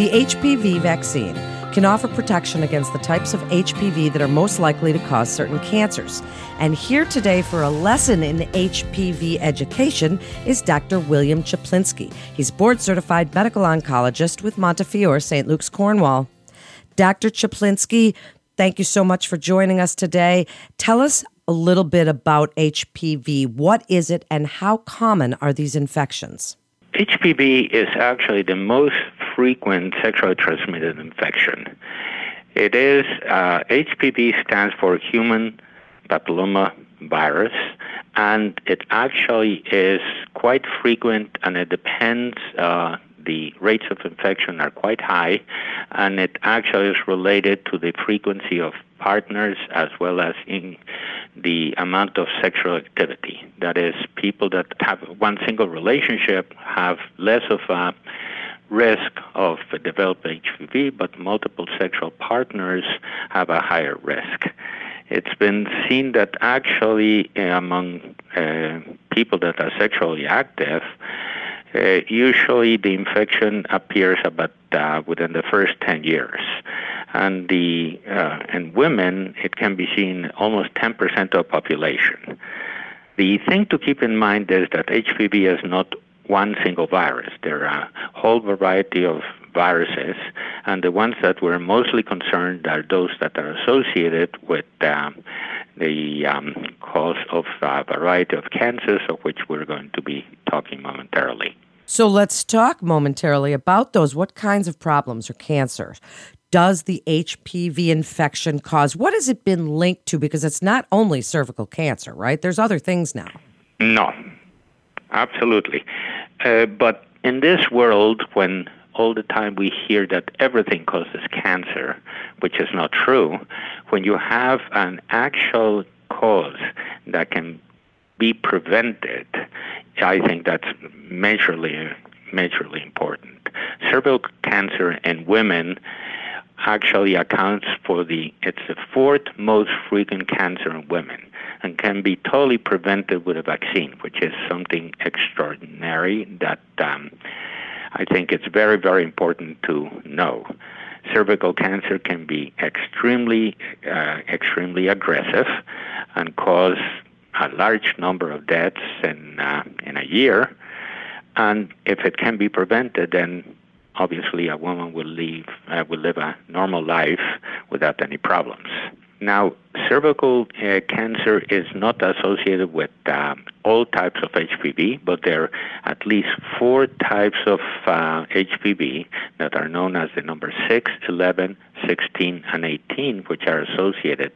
The HPV vaccine can offer protection against the types of HPV that are most likely to cause certain cancers. And here today for a lesson in HPV education is Dr. William Cieplinski. He's board certified medical oncologist with Montefiore St. Luke's Cornwall. Dr. Cieplinski, thank you so much for joining us today. Tell us a little bit about HPV. What is it and how common are these infections? HPV is actually the most frequent sexually transmitted infection. It is, uh, HPV stands for human papilloma virus, and it actually is quite frequent and it depends uh, the rates of infection are quite high, and it actually is related to the frequency of partners as well as in the amount of sexual activity. That is, people that have one single relationship have less of a risk of developing HPV, but multiple sexual partners have a higher risk. It's been seen that actually among uh, people that are sexually active, uh, usually the infection appears about uh, within the first 10 years. And the uh, in women, it can be seen almost 10% of population. The thing to keep in mind is that HPV is not one single virus. There are a whole variety of viruses, and the ones that we're mostly concerned are those that are associated with um, the um, cause of a variety of cancers, of which we're going to be talking momentarily. So let's talk momentarily about those. What kinds of problems or cancers does the HPV infection cause? What has it been linked to? Because it's not only cervical cancer, right? There's other things now. No, absolutely. Uh, but in this world, when all the time we hear that everything causes cancer, which is not true, when you have an actual cause that can be prevented, I think that's majorly, majorly important. Cervical cancer in women actually accounts for the, it's the fourth most frequent cancer in women and can be totally prevented with a vaccine, which is something extraordinary that um, I think it's very, very important to know. Cervical cancer can be extremely, uh, extremely aggressive and cause a large number of deaths in uh, in a year. And if it can be prevented, then obviously a woman will live uh, will live a normal life without any problems. Now, cervical uh, cancer is not associated with um, all types of HPV, but there are at least four types of uh, HPV that are known as the number 6, 11, 16, and 18, which are associated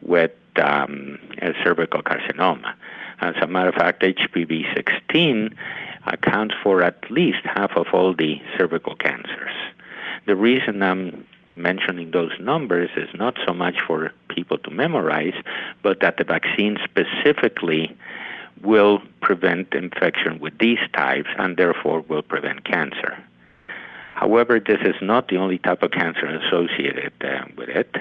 with um, cervical carcinoma. As a matter of fact, HPV 16 accounts for at least half of all the cervical cancers. The reason I'm mentioning those numbers is not so much for people to memorize, but that the vaccine specifically will prevent infection with these types and therefore will prevent cancer. However, this is not the only type of cancer associated uh, with it.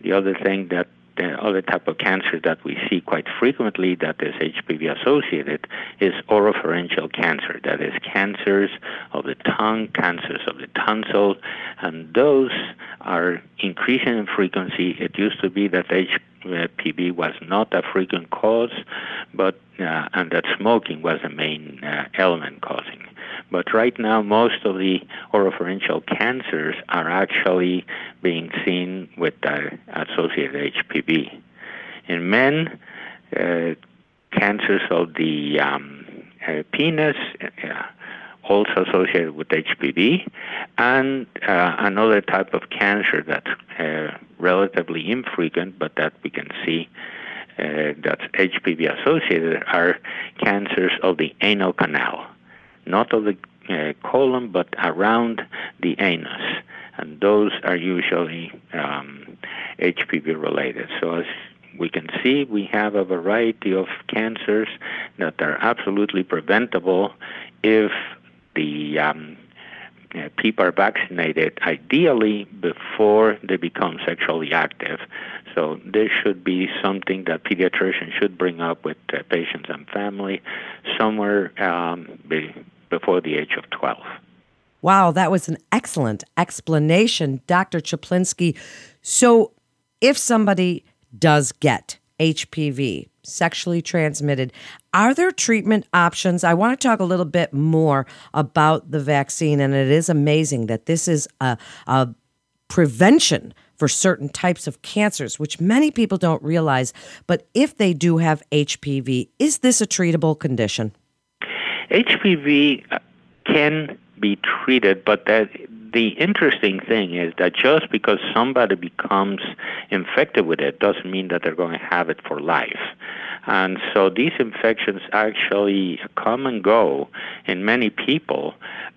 The other thing that the other type of cancer that we see quite frequently that is HPV associated is oropharyngeal cancer. That is cancers of the tongue, cancers of the tonsil, and those are increasing in frequency. It used to be that HPV was not a frequent cause, but uh, and that smoking was the main uh, element causing but right now, most of the oropharyngeal cancers are actually being seen with associated HPV. In men, uh, cancers of the um, uh, penis, uh, also associated with HPV, and uh, another type of cancer that's uh, relatively infrequent, but that we can see uh, that's HPV associated, are cancers of the anal canal not of the uh, colon, but around the anus. And those are usually um, HPV related. So as we can see, we have a variety of cancers that are absolutely preventable if the um, uh, people are vaccinated, ideally before they become sexually active. So this should be something that pediatricians should bring up with uh, patients and family somewhere um, be, before the age of 12. Wow, that was an excellent explanation, Dr. Cieplinski. So, if somebody does get HPV, sexually transmitted, are there treatment options? I want to talk a little bit more about the vaccine, and it is amazing that this is a, a prevention for certain types of cancers, which many people don't realize. But if they do have HPV, is this a treatable condition? HPV uh, can be treated, but that the interesting thing is that just because somebody becomes infected with it doesn't mean that they're going to have it for life. And so these infections actually come and go in many people.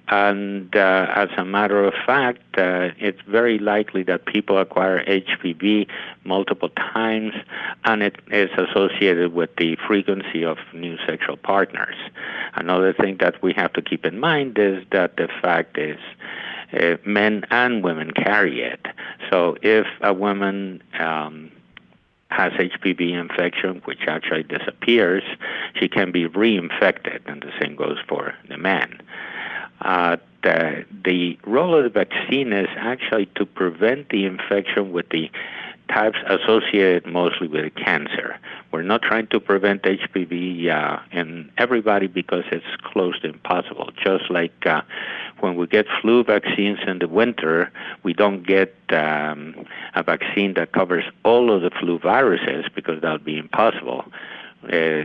And uh, as a matter of fact, uh, it's very likely that people acquire HPV multiple times, and it is associated with the frequency of new sexual partners. Another thing that we have to keep in mind is that the fact is men and women carry it. So if a woman um, has HPV infection, which actually disappears, she can be reinfected, and the same goes for the man. Uh, the, the role of the vaccine is actually to prevent the infection with the types associated mostly with cancer. We're not trying to prevent HPV uh, in everybody because it's close to impossible. Just like uh, when we get flu vaccines in the winter, we don't get um, a vaccine that covers all of the flu viruses because that would be impossible. Uh,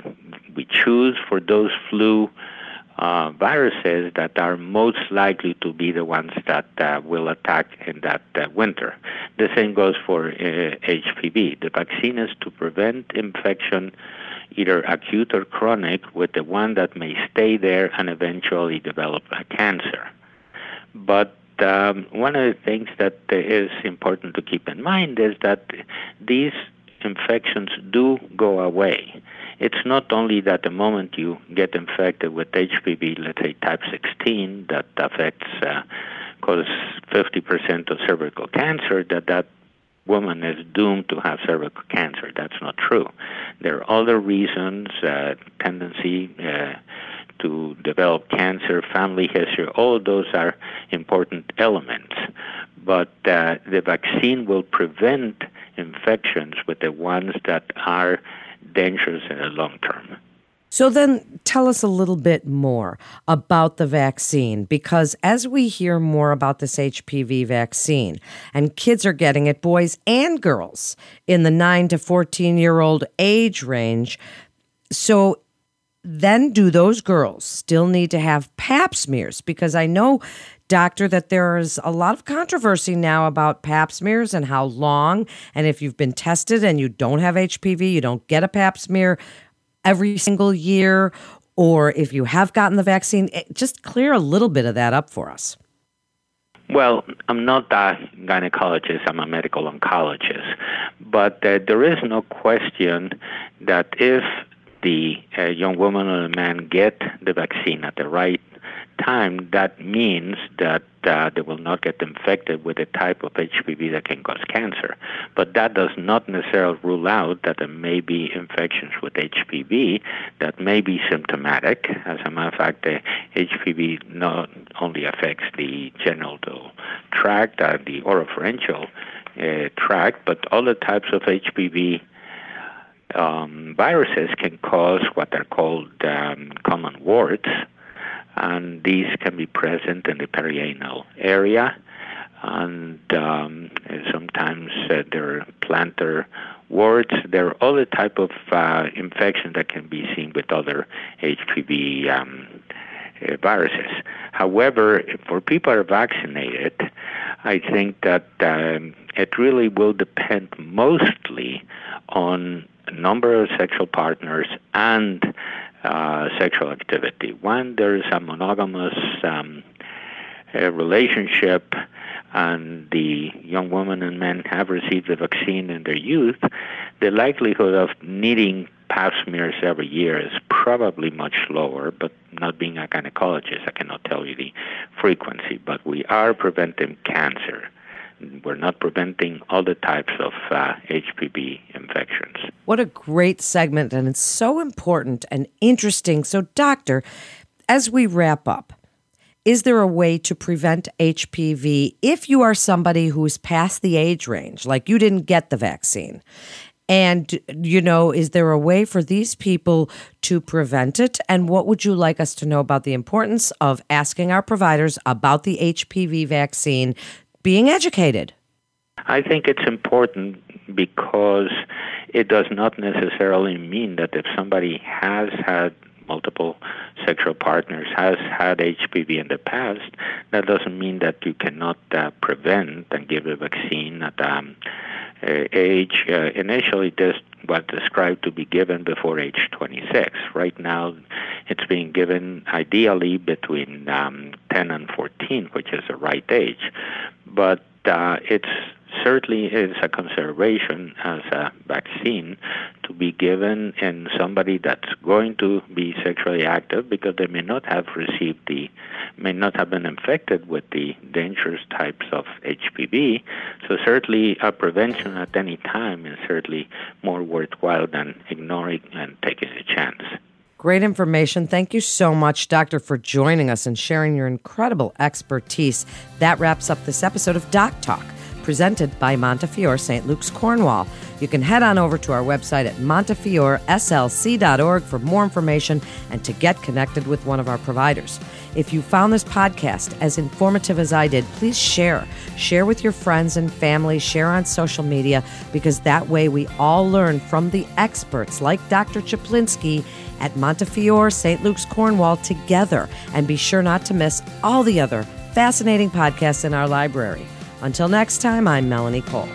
we choose for those flu uh, viruses that are most likely to be the ones that uh, will attack in that uh, winter. The same goes for HPV. Uh, the vaccine is to prevent infection, either acute or chronic, with the one that may stay there and eventually develop a cancer. But um, one of the things that is important to keep in mind is that these infections do go away it's not only that the moment you get infected with HPV, let's say type 16, that affects, uh, causes 50% of cervical cancer, that that woman is doomed to have cervical cancer. That's not true. There are other reasons, uh, tendency uh, to develop cancer, family history, all of those are important elements. But uh, the vaccine will prevent infections with the ones that are dangerous in the long term. So then tell us a little bit more about the vaccine because as we hear more about this HPV vaccine and kids are getting it boys and girls in the 9 to 14 year old age range so then do those girls still need to have pap smears because I know doctor, that there is a lot of controversy now about pap smears and how long. And if you've been tested and you don't have HPV, you don't get a pap smear every single year. Or if you have gotten the vaccine, just clear a little bit of that up for us. Well, I'm not a gynecologist, I'm a medical oncologist. But uh, there is no question that if the uh, young woman or man get the vaccine at the right time, that means that uh, they will not get infected with a type of HPV that can cause cancer. But that does not necessarily rule out that there may be infections with HPV that may be symptomatic. As a matter of fact, the HPV not only affects the genital tract, uh, the oropharyngeal uh, tract, but other types of HPV um, viruses can cause what are called um, common warts and these can be present in the perianal area. And um, sometimes uh, there are plantar warts. There are other type of uh, infections that can be seen with other HPV um, uh, viruses. However, for people who are vaccinated, I think that um, it really will depend mostly on number of sexual partners and uh, sexual activity. When there is a monogamous um, a relationship and the young woman and men have received the vaccine in their youth, the likelihood of needing pap smears every year is probably much lower, but not being a gynecologist, I cannot tell you the frequency, but we are preventing cancer we're not preventing other types of uh, HPV infections. What a great segment, and it's so important and interesting. So, doctor, as we wrap up, is there a way to prevent HPV if you are somebody who's past the age range, like you didn't get the vaccine? And, you know, is there a way for these people to prevent it? And what would you like us to know about the importance of asking our providers about the HPV vaccine, being educated? I think it's important because it does not necessarily mean that if somebody has had multiple sexual partners, has had HPV in the past, that doesn't mean that you cannot uh, prevent and give a vaccine at um, age uh, initially this was described to be given before age 26. Right now, it's being given ideally between um, 10 and 14, which is the right age. But uh, it's certainly is a consideration as a vaccine to be given in somebody that's going to be sexually active because they may not have received the, may not have been infected with the dangerous types of HPV. So certainly a prevention at any time is certainly more worthwhile than ignoring and taking a chance. Great information. Thank you so much, Doctor, for joining us and sharing your incredible expertise. That wraps up this episode of Doc Talk presented by Montefiore St. Luke's Cornwall. You can head on over to our website at montefioreslc.org for more information and to get connected with one of our providers. If you found this podcast as informative as I did, please share. Share with your friends and family, share on social media, because that way we all learn from the experts like Dr. Cieplinski at Montefiore St. Luke's Cornwall together. And be sure not to miss all the other fascinating podcasts in our library. Until next time, I'm Melanie Cole.